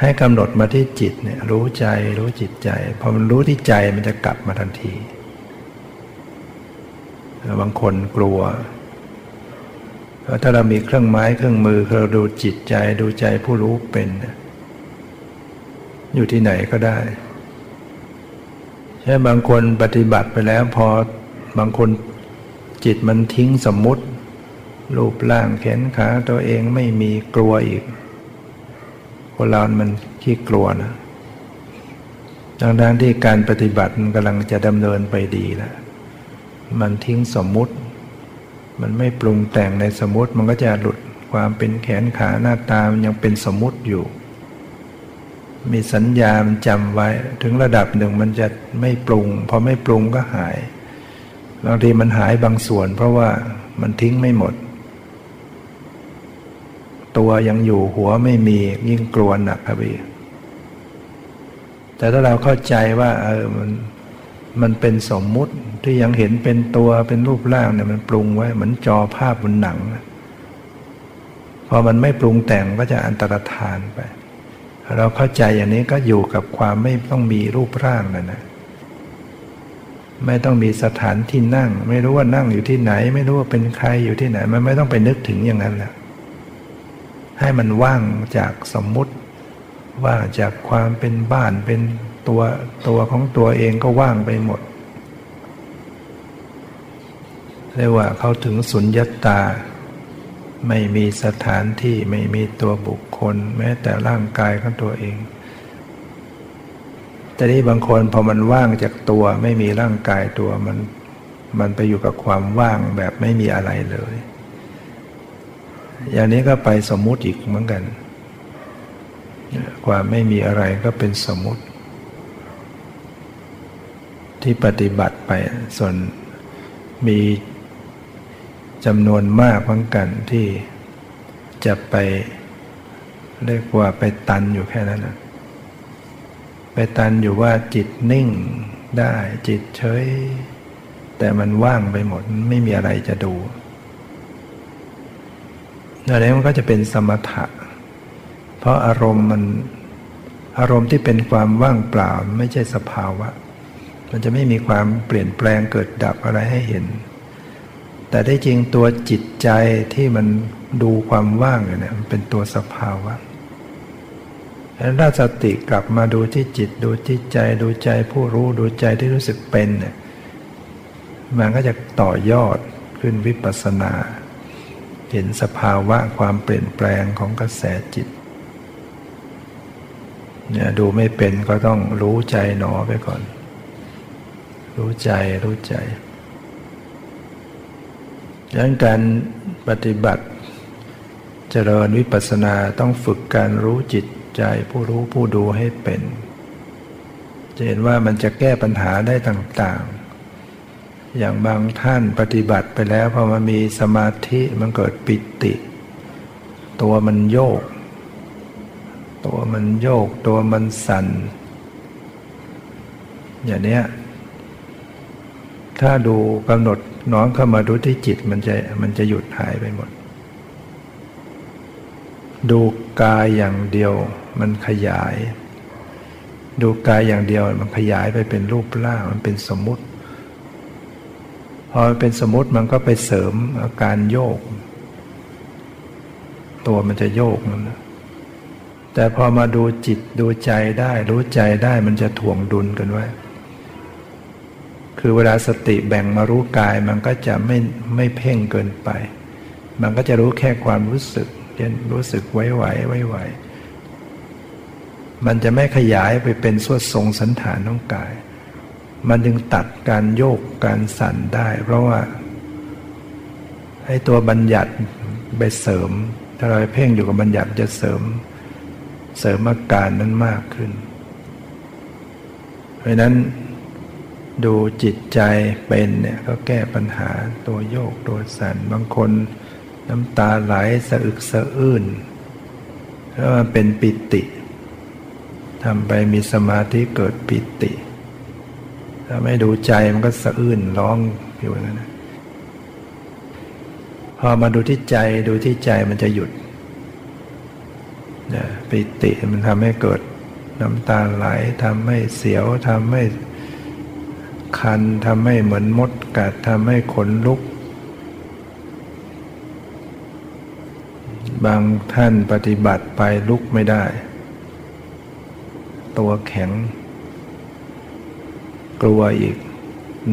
ให้กำหนดมาที่จิตเนี่ยรู้ใจรู้จิตใจพอมันรู้ที่ใจมันจะกลับมาทันทีบางคนกลัวถ้าเรามีเครื่องไม้เครื่องมือเราดูจิตใจดูใจผู้รู้เป็น อยู่ที่ไหนก็ได้ใช่บางคนปฏิบัติไปแล้วพอบางคนจิตมันทิ้งสมมุติ รูปร่างแขนขาตัวเองไม่มีกลัวอีก คนเรามันขี้กลัวนะดังๆที่การปฏิบัติมันกำลังจะดำเนินไปดีแล้วมันทิ้งสมมุติ มันไม่ปรุงแต่งในสมมุติมันก็จะหลุดความเป็นแขนขาหน้าตามันยังเป็นสมมุติอยู่ มีสัญญามันจำไว้ ถึงระดับหนึ่งมันจะไม่ปรุงพอไม่ปรุงก็หายบางทีมันหายบางส่วน เพราะว่ามันทิ้งไม่หมด ตัวยังอยู่หัวไม่มียิ่งกลัวหนักครับพี่แต่ถ้าเราเข้าใจว่าเออมันมันเป็นสมมุติที่ยังเห็นเป็นตัวเป็นรูปร่างเนี่ยมันปรุงไว้เหมือนจอภาพบนหนัง พอมันไม่ปรุงแต่งก็จะอันตรธานไป เราเข้าใจอย่างนี้ก็อยู่กับความไม่ต้องมีรูปร่างนะนะ ไม่ต้องมีสถานที่นั่ง ไม่รู้ว่านั่งอยู่ที่ไหน ไม่รู้ว่าเป็นใครอยู่ที่ไหน มันไม่ต้องไปนึกถึงอย่างนั้นแหละ ให้มันว่างจากสมมุติ ว่างจากความเป็นบ้านเป็นตัวตัวของตัวเองก็ว่างไปหมดเรียกว่าเขาถึงสุญญตา ไม่มีสถานที่ไม่มีตัวบุคคล แม้แต่ร่างกายของตัวเอง แต่นี่บางคนพอมันว่างจากตัวไม่มีร่างกายตัวมัน มันไปอยู่กับความว่างแบบไม่มีอะไรเลย อย่างนี้ก็ไปสมมุติอีกเหมือนกันความไม่มีอะไรก็เป็นสมมุติ ที่ปฏิบัติไปส่วนมีจำนวนมากเหมือนกันที่จะไปเรียกว่าไปตันอยู่แค่นั้นนะไปตันอยู่ว่าจิตนิ่งได้จิตเฉย แต่มันว่างไปหมดไม่มีอะไรจะดู อะไรมันก็จะเป็นสมถะ เพราะอารมณ์มันอารมณ์ที่เป็นความว่างเปล่าไม่ใช่สภาวะ มันจะไม่มีความเปลี่ยนแปลงเกิดดับอะไรให้เห็น แต่ได้จริงตัวจิตใจที่มันดูความว่างเนี่ยมันเป็นตัวสภาวะแล้วถ้าสติกลับมาดูที่จิตดูที่ใจดูใจผู้รู้ดูใจที่รู้สึกเป็นเนี่ยมันก็จะต่อยอดขึ้นวิปัสสนา เห็นสภาวะความเปลี่ยนแปลงของกระแสจิตเนี่ยดูไม่เป็นก็ต้องรู้ใจหนอไปก่อน รู้ใจรู้ใจดังการปฏิบัติ เจริญวิปัสสนาต้องฝึกการรู้จิตใจผู้รู้ผู้ดูให้เป็น จะเห็นว่ามันจะแก้ปัญหาได้ต่างๆ อย่างบางท่านปฏิบัติไปแล้วพอมันมีสมาธิมันเกิดปิติ ตัวมันโยก ตัวมันโยก ตัวมันสั่น อย่างเนี้ยถ้าดูกำหนดน้อมเข้ามาดูที่จิตมันจะมันจะหยุดหายไปหมด ดูกายอย่างเดียวมันขยาย ดูกายอย่างเดียวมันขยายไปเป็นรูปร่างมันเป็นสมมุติ พอเป็นสมมติมันก็ไปเสริมอาการโยก ตัวมันจะโยกนั่นนะแต่พอมาดูจิตดูใจได้ รู้ใจได้มันจะถ่วงดุลกันไว้ คือเวลาสติแบ่งมารู้กายมันก็จะไม่ไม่เพ่งเกินไป มันก็จะรู้แค่ความรู้สึกเช่นรู้สึกไหวไหวไหวไหวมันจะไม่ขยายไปเป็นส่วดทรงสันฐานของกาย มันจึงตัดการโยกการสั่นได้ เพราะว่าให้ตัวบัญญัติไปเสริม ถ้าเราเพ่งอยู่กับบัญญัติจะเสริม เสริมอาการนั้นมากขึ้น เพราะนั้นดูจิตใจเป็นเนี่ยก็แก้ปัญหาตัวโยกตัวสั่นบางคนน้ำตาไหลสะอึกสะอื้นแล้วมันเป็นปิติทำไปมีสมาธิเกิดปิติ ถ้าไม่ดูใจมันก็สะอื้นร้องอยู่อย่างนั้นพอมาดูที่ใจดูที่ใจมันจะหยุดนะปิติมันทำให้เกิดน้ำตาไหลทำให้เสียวทำให้คันทำให้เหมือนมดกัดทำให้ขนลุก บางท่านปฏิบัติไปลุกไม่ได้ ตัวแข็ง กลัวอีก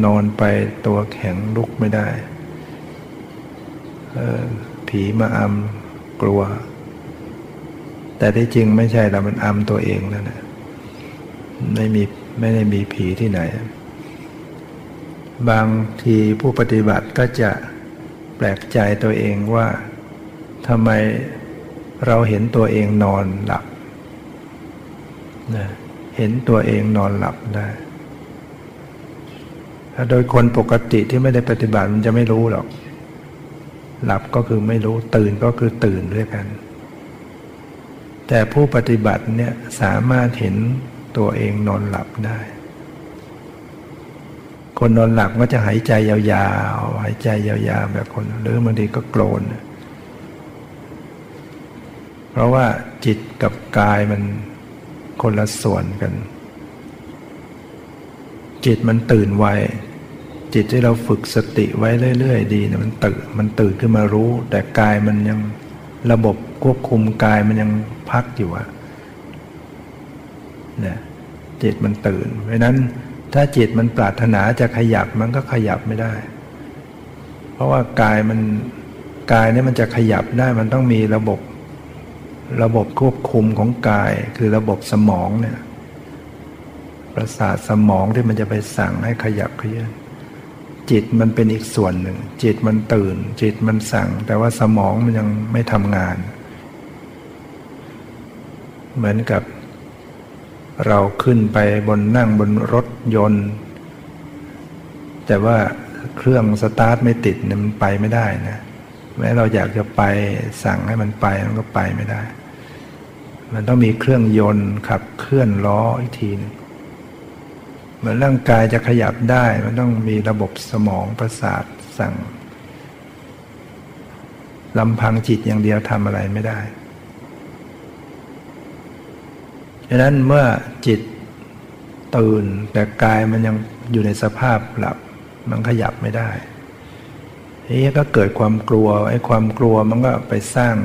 นอนไปตัวแข็งลุกไม่ได้ผีมาอำกลัว แต่ที่จริงไม่ใช่เรามันอำตัวเองนั่นนะไม่มีไม่ได้มีผีที่ไหน บางทีผู้ปฏิบัติก็จะแปลกใจตัวเองว่าทำไมเราเห็นตัวเองนอนหลับนะเห็นตัวเองนอนหลับได้ ถ้าโดยคนปกติที่ไม่ได้ปฏิบัติมันจะไม่รู้หรอก หลับก็คือไม่รู้ตื่นก็คือตื่นด้วยกัน แต่ผู้ปฏิบัติเนี่ยสามารถเห็นตัวเองนอนหลับได้ คนนอนหลับก็จะหายใจยาวๆ หายใจยาวๆ แบบคน หรือบางทีก็โกรน เพราะว่าจิตกับกายมันคนละส่วนกัน จิตมันตื่นไวจิตที่เราฝึกสติไว้เรื่อยๆ ดีเนี่ยมันตื่นมันตื่นขึ้นมารู้ แต่กายมันยังระบบควบคุมกายมันยังพักอยู่อะเนี่ยจิตมันตื่น เพราะนั้นถ้าจิตมันปรารถนาจะขยับมันก็ขยับไม่ได้ เพราะว่ากายมันกายเนี่ยมันจะขยับได้มันต้องมีระบบ ระบบควบคุมของกายคือระบบสมองเนี่ย ประสาทสมองที่มันจะไปสั่งให้ขยับขยื่นจิตมันเป็นอีกส่วนหนึ่ง จิตมันตื่น จิตมันสั่ง แต่ว่าสมองมันยังไม่ทำงาน เหมือนกับ เราขึ้นไปบนนั่งบนรถยนต์ แต่ว่าเครื่องสตาร์ทไม่ติดมันไปไม่ได้นะแม้เราอยากจะไปสั่งให้มันไปมันก็ไปไม่ได้ มันต้องมีเครื่องยนต์ขับเคลื่อนล้ออีกทีนึง เหมือนร่างกายจะขยับได้ มันต้องมีระบบสมองประสาทสั่งลำพังจิตอย่างเดียวทำอะไรไม่ได้ดังนั้นเมื่อจิตตื่นแต่กายมันยังอยู่ในสภาพหลับ มันขยับไม่ได้นี่ก็เกิดความกลัวไอ้ความกลัวมันก็ไปสร้าง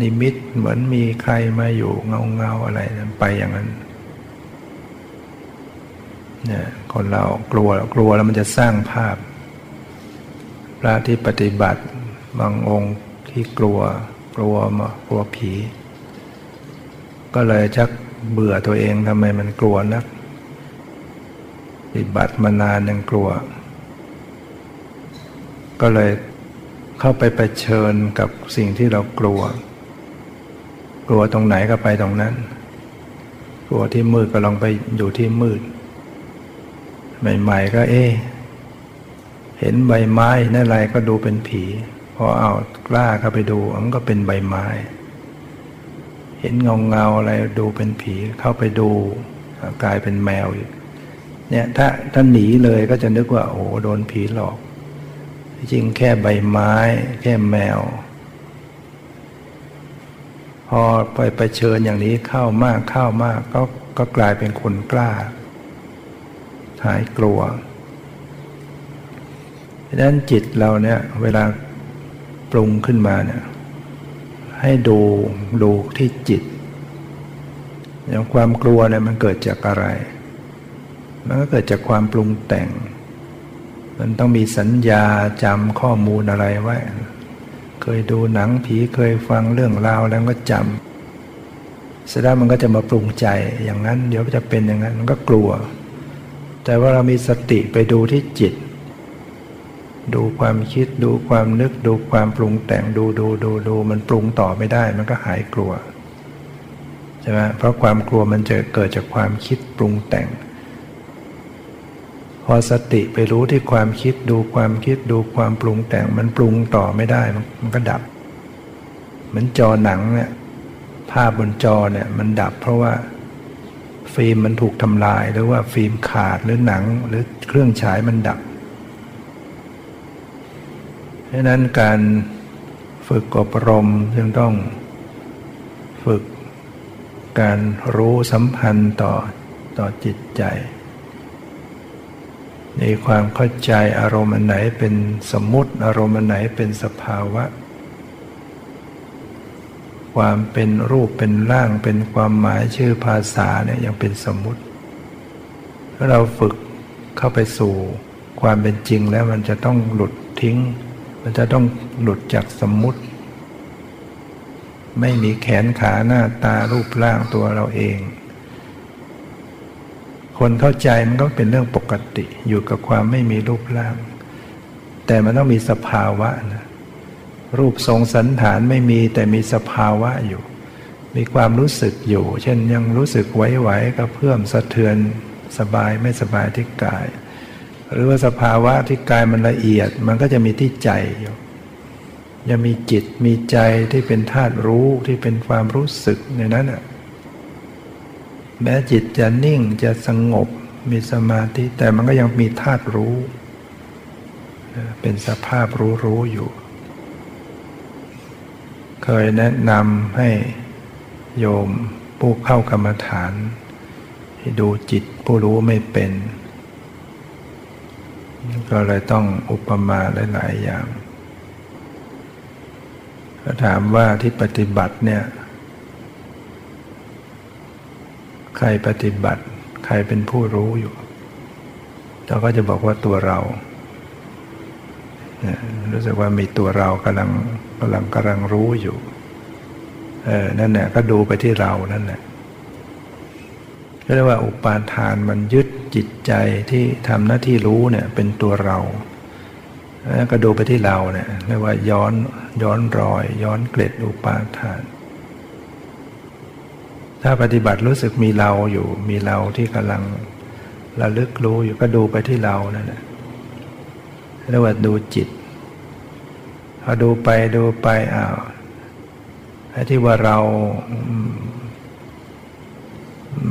นิมิตเหมือนมีใครมาอยู่เงาเงาอะไรไปอย่างนั้น เนี่ยคนเรากลัวกลัวแล้วมันจะสร้างภาพ พระที่ปฏิบัติบางองค์ที่กลัวกลัวมากลัวผี ก็เลยชักเบื่อตัวเองทำไมมันกลัวนักปฏิบัติมานานยังกลัว ก็เลยเข้าไปไปเชิญกับสิ่งที่เรากลัว กลัวตรงไหนก็ไปตรงนั้น กลัวที่มืดก็ลองไปอยู่ที่มืด ใหม่ๆก็เอ๊เห็นใบไม้นั่นอะไรก็ดูเป็นผีพอเอากล้าเข้าไปดูมันก็เป็นใบไม้ เห็นเงาเงาอะไรดูเป็นผีเข้าไปดูกลายเป็นแมวอีกเนี่ยถ้าถ้าหนีเลยก็จะนึกว่าโอ้โดนผีหลอก จริงแค่ใบไม้ แค่แมว พอไปไปเชิญอย่างนี้เข้ามากเข้ามากก็ก็กลายเป็นคนกล้า หายกลัวดังนั้นจิตเราเนี่ยเวลาปรุงขึ้นมาเนี่ยให้ดูดูที่จิต อย่างความกลัวเนี่ยมันเกิดจากอะไร มันก็เกิดจากความปรุงแต่ง มันต้องมีสัญญาจำข้อมูลอะไรไว้ เคยดูหนังผีเคยฟังเรื่องราวแล้วก็จำเสร็จแล้วมันก็จะมาปรุงใจอย่างนั้น เดี๋ยวจะเป็นอย่างนั้นมันก็กลัว แต่ว่าเรามีสติไปดูที่จิต ดูความคิดดูความนึกดูความปรุงแต่งดูดูดูดูมันปรุงต่อไม่ได้มันก็หายกลัวใช่ไหมเพราะความกลัวมันจะเกิดจากความคิดปรุงแต่ง พอสติไปรู้ที่ความคิดดูความคิดดูความปรุงแต่ง มันปรุงต่อไม่ได้มันก็ดับ เหมือนจอหนังเนี่ยภาพบนจอเนี่ยมันดับเพราะว่า ฟิล์มมันถูกทำลายหรือว่าฟิล์มขาดหรือหนังหรือเครื่องฉายมันดับเพราะนั้นการฝึกอบรมจึงต้องฝึกการรู้สัมพันธ์ต่อต่อจิตใจในความเข้าใจอารมณ์อันไหนเป็นสมมุติอารมณ์อันไหนเป็นสภาวะ ความเป็นรูปเป็นร่างเป็นความหมายชื่อภาษาเนี่ยยังเป็นสมมุติ ถ้าเราฝึกเข้าไปสู่ความเป็นจริงแล้วมันจะต้องหลุดทิ้ง มันจะต้องหลุดจากสมมุติ ไม่มีแขนขาหน้าตารูปร่างตัวเราเอง คนเข้าใจมันก็เป็นเรื่องปกติอยู่กับความไม่มีรูปร่าง แต่มันต้องมีสภาวะนะ รูปทรงสันฐานไม่มีแต่มีสภาวะอยู่ มีความรู้สึกอยู่ เช่นยังรู้สึกไหวๆก็เพิ่มสะเทือนสบายไม่สบายที่กาย หรือว่าสภาวะที่กายมันละเอียดมันก็จะมีที่ใจอยู่ยังมีจิตมีใจที่เป็นธาตุรู้ที่เป็นความรู้สึกในนั้นอะแม้จิตจะนิ่งจะสงบมีสมาธิ แต่มันก็ยังมีธาตุรู้ เป็นสภาพรู้รู้อยู่ เคยแนะนำให้โยมผู้เข้ากรรมฐานให้ดูจิตผู้รู้ไม่เป็น ก็เลยต้องอุปมาหลาย ๆ อย่างก็ถามว่าที่ปฏิบัติเนี่ยใครปฏิบัติ ใครเป็นผู้รู้อยู่ เราก็จะบอกว่าตัวเรา รู้สึกว่ามีตัวเรากำลังกำลังกำลังรู้อยู่เออนั่นแหละก็ดูไปที่เรานั่นแหละก็เรียกว่าอุปาทานมันยึดจิตใจที่ทำหน้าที่รู้เนี่ยเป็นตัวเราแล้วก็ดูไปที่เราเนี่ยเรียกว่าย้อนย้อนรอย ย้อนเกล็ดอุปาทาน ถ้าปฏิบัติรู้สึกมีเราอยู่ มีเราที่กำลังระลึกรู้อยู่ก็ดูไปที่เรานั่นแหละ เรียกว่าดูจิตพอดูไปดูไปอ้าวไอ้ที่ว่าเรา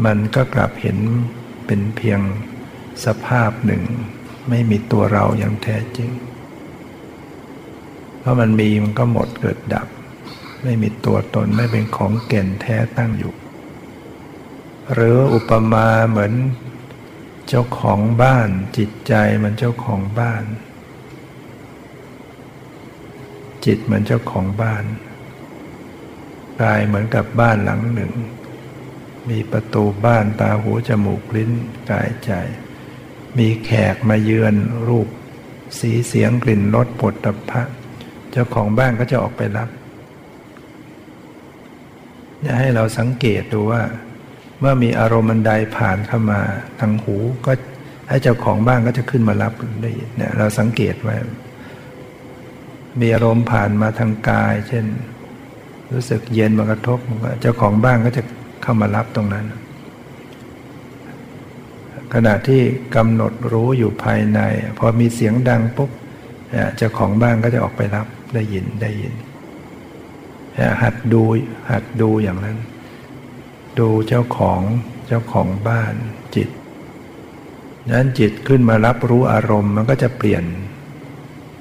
มันก็กลับเห็นเป็นเพียงสภาพหนึ่ง ไม่มีตัวเราอย่างแท้จริง เพราะมันมีมันก็หมดเกิดดับ ไม่มีตัวตนไม่เป็นของเก่นแท้ตั้งอยู่ หรืออุปมาเหมือนเจ้าของบ้านจิตใจมันเจ้าของบ้าน จิตเหมือนเจ้าของบ้าน กายเหมือนกับบ้านหลังหนึ่ง มีประตูบ้านตาหูจมูกลิ้นกายใจ มีแขกมาเยือนรูป สีเสียงกลิ่นรสปดตภะเจ้าของบ้านก็จะออกไปรับจะให้เราสังเกตดูว่า เมื่อมีอารมณ์ใดผ่านเข้ามาทางหูก็ให้เจ้าของบ้านก็จะขึ้นมารับได้เนี่ยเราสังเกตไว้ มีอารมณ์ผ่านมาทางกาย เช่น รู้สึกเย็นมากระทบเจ้าของบ้านก็จะเข้ามารับตรงนั้น ขณะที่กำหนดรู้อยู่ภายใน พอมีเสียงดังปุ๊บเจ้าของบ้านก็จะออกไปรับได้ยินได้ยิน หัดดูหัดดูอย่างนั้น ดูเจ้าของเจ้าของบ้านจิตนั้นจิตขึ้นมารับรู้อารมณ์มันก็จะเปลี่ยน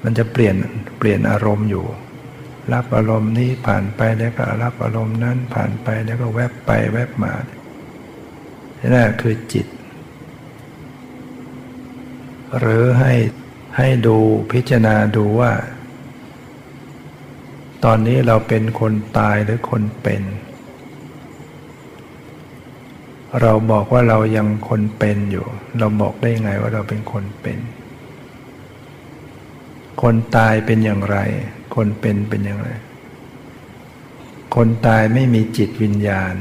มันจะเปลี่ยนเปลี่ยนอารมณ์อยู่ รับอารมณ์นี้ผ่านไปแล้วก็รับอารมณ์นั้นผ่านไปแล้วก็แวบไปแวบมานั่นคือจิต หรือให้ให้ดูพิจารณาดูว่า ตอนนี้เราเป็นคนตายหรือคนเป็น เราบอกว่าเรายังคนเป็นอยู่ เราบอกได้ไงว่าเราเป็นคนเป็น คนตายเป็นอย่างไร คนเป็นเป็นอย่างไร คนตายไม่มีจิตวิญญาณ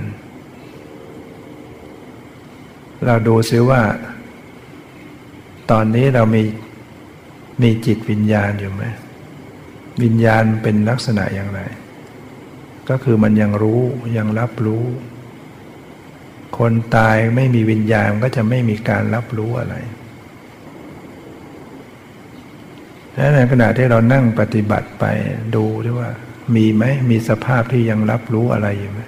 เราดูซิว่า ตอนนี้เรามีมีจิตวิญญาณอยู่ไหมวิญญาณเป็นลักษณะอย่างไร ก็คือมันยังรู้ยังรับรู้ คนตายไม่มีวิญญาณก็จะไม่มีการรับรู้อะไร และในขณะที่เรานั่งปฏิบัติไปดูด้วยว่า มีไหมมีสภาพที่ยังรับรู้อะไรอยู่ไหม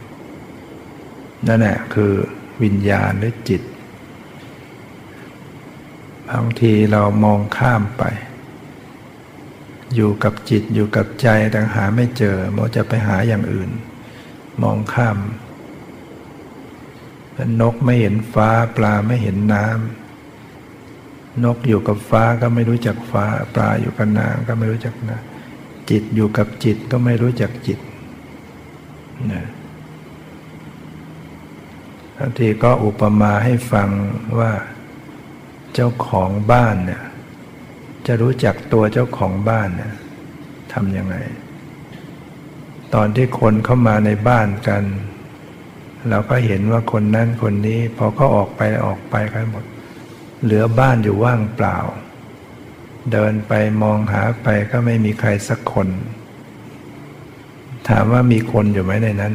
นั่นแหละคือวิญญาณหรือจิตบางทีเรามองข้ามไป อยู่กับจิตอยู่กับใจแต่หาไม่เจอโมจะไปหาอย่างอื่น มองข้ามนกไม่เห็นฟ้าปลาไม่เห็นน้ำ นกอยู่กับฟ้าก็ไม่รู้จักฟ้า ปลาอยู่กับน้ำก็ไม่รู้จักน้ำจิตอยู่กับจิตก็ไม่รู้จักจิตนะบางทีก็อุปมาให้ฟังว่า เจ้าของบ้านเนี่ยจะรู้จักตัวเจ้าของบ้านเนี่ยทำยังไง ตอนที่คนเข้ามาในบ้านกัน เราก็เห็นว่าคนนั้นคนนี้ พอเขาออกไปออกไปกันหมด เหลือบ้านอยู่ว่างเปล่า เดินไปมองหาไปก็ไม่มีใครสักคน ถามว่ามีคนอยู่ไหมในนั้น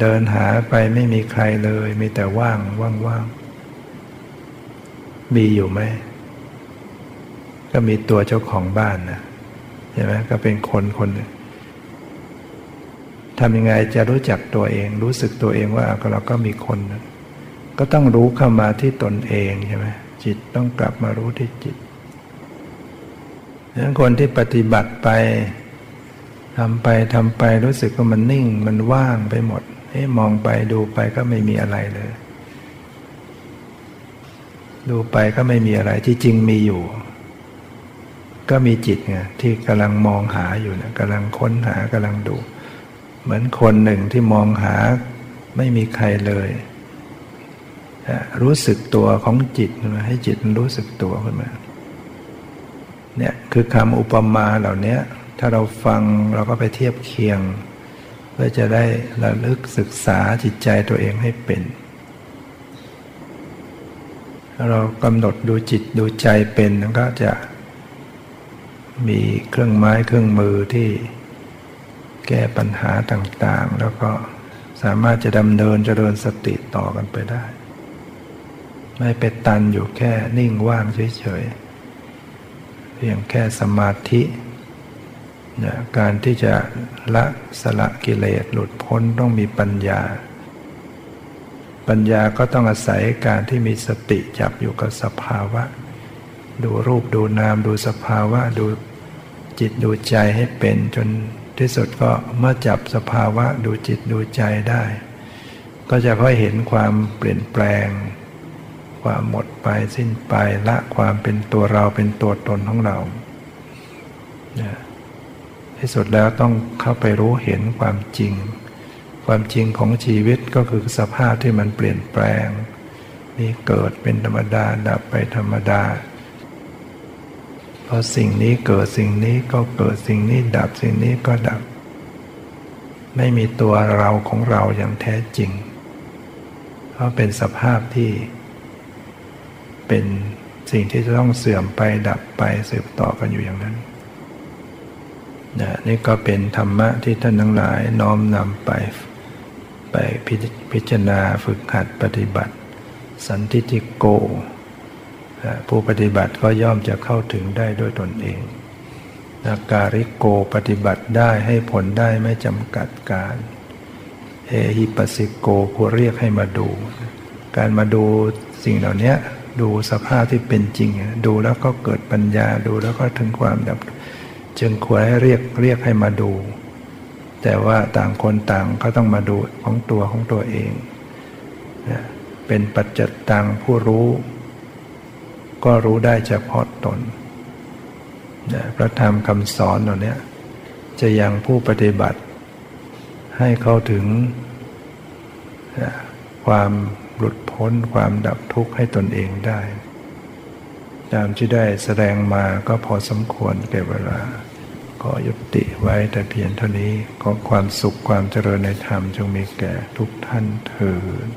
เดินหาไปไม่มีใครเลย มีแต่ว่างว่างๆมีอยู่ไหม ก็มีตัวเจ้าของบ้านนะใช่ไหมก็เป็นคนคนหนึ่งทำยังไงจะรู้จักตัวเอง รู้สึกตัวเองว่าเราก็มีคนนะ ก็ต้องรู้เข้ามาที่ตนเองใช่ไหมจิตต้องกลับมารู้ที่จิตดังนั้นคนที่ปฏิบัติไปทำไปทำไปรู้สึกว่ามันนิ่ง มันว่างไปหมดมองไปดูไปก็ไม่มีอะไรเลย ดูไปก็ไม่มีอะไรที่จริงมีอยู่ ก็มีจิตไงที่กำลังมองหาอยู่นะกำลังค้นหากำลังดู เหมือนคนหนึ่งที่มองหาไม่มีใครเลย รู้สึกตัวของจิตมาให้จิตมันรู้สึกตัวขึ้นมาเนี่ยคือคำอุปมาเหล่านี้ถ้าเราฟังเราก็ไปเทียบเคียง เพื่อจะได้ระลึกศึกษาจิตใจตัวเองให้เป็น เรากำหนดดูจิตดูใจเป็นก็จะมีเครื่องไม้เครื่องมือที่แก้ปัญหาต่างๆ แล้วก็สามารถจะดำเนินเจริญสติต่อกันไปได้ ไม่ไปตันอยู่แค่นิ่งว่างเฉยๆเพียงแค่สมาธินะการที่จะละสละกิเลสหลุดพ้นต้องมีปัญญา ปัญญาก็ต้องอาศัยการที่มีสติจับอยู่กับสภาวะ ดูรูปดูนามดูสภาวะดูจิตดูใจให้เป็นจนที่สุดก็เมื่อจับสภาวะดูจิตดูใจได้ ก็จะค่อยเห็นความเปลี่ยนแปลง ความหมดไปสิ้นไปละความเป็นตัวเราเป็นตัวตนของเราที่สุดแล้วต้องเข้าไปรู้เห็นความจริง ความจริงของชีวิตก็คือสภาพที่มันเปลี่ยนแปลง มีเกิดเป็นธรรมดาดับไปธรรมดาพอสิ่งนี้เกิดสิ่งนี้ก็เกิดสิ่งนี้ดับสิ่งนี้ก็ดับ ไม่มีตัวเราของเราอย่างแท้จริงเพราะเป็นสภาพที่ เป็นสิ่งที่จะต้องเสื่อมไปดับไปสืบต่อกันอยู่อย่างนั้นนะนี่ก็เป็นธรรมะที่ท่านทั้งหลายน้อมนำไป ไปพิจารณาฝึกหัดปฏิบัติ สันติติโก ผู้ปฏิบัติก็ย่อมจะเข้าถึงได้ด้วยตนเองนาการิโกปฏิบัติได้ให้ผลได้ไม่จำกัดการเอหิปัสสิโกควรเรียกให้มาดู การมาดูสิ่งเหล่านี้ ดูสภาพที่เป็นจริง ดูแล้วก็เกิดปัญญาดูแล้วก็ถึงความดับ จึงควรให้เรียกเรียกให้มาดู แต่ว่าต่างคนต่างก็ต้องมาดูของตัวของตัวเองเป็นปัจจิตังผู้รู้ ก็รู้ได้เฉพาะตนพระธรรมคำสอนเหล่านี้จะยังผู้ปฏิบัติให้เข้าถึงความ หลุดพ้นความดับทุกข์ให้ตนเองได้ ตามที่ได้แสดงมาก็พอสมควรแก่เวลา ก็ยุติไว้แต่เพียงเท่านี้ ขอความสุขความเจริญในธรรมจงมีแก่ทุกท่านเถิด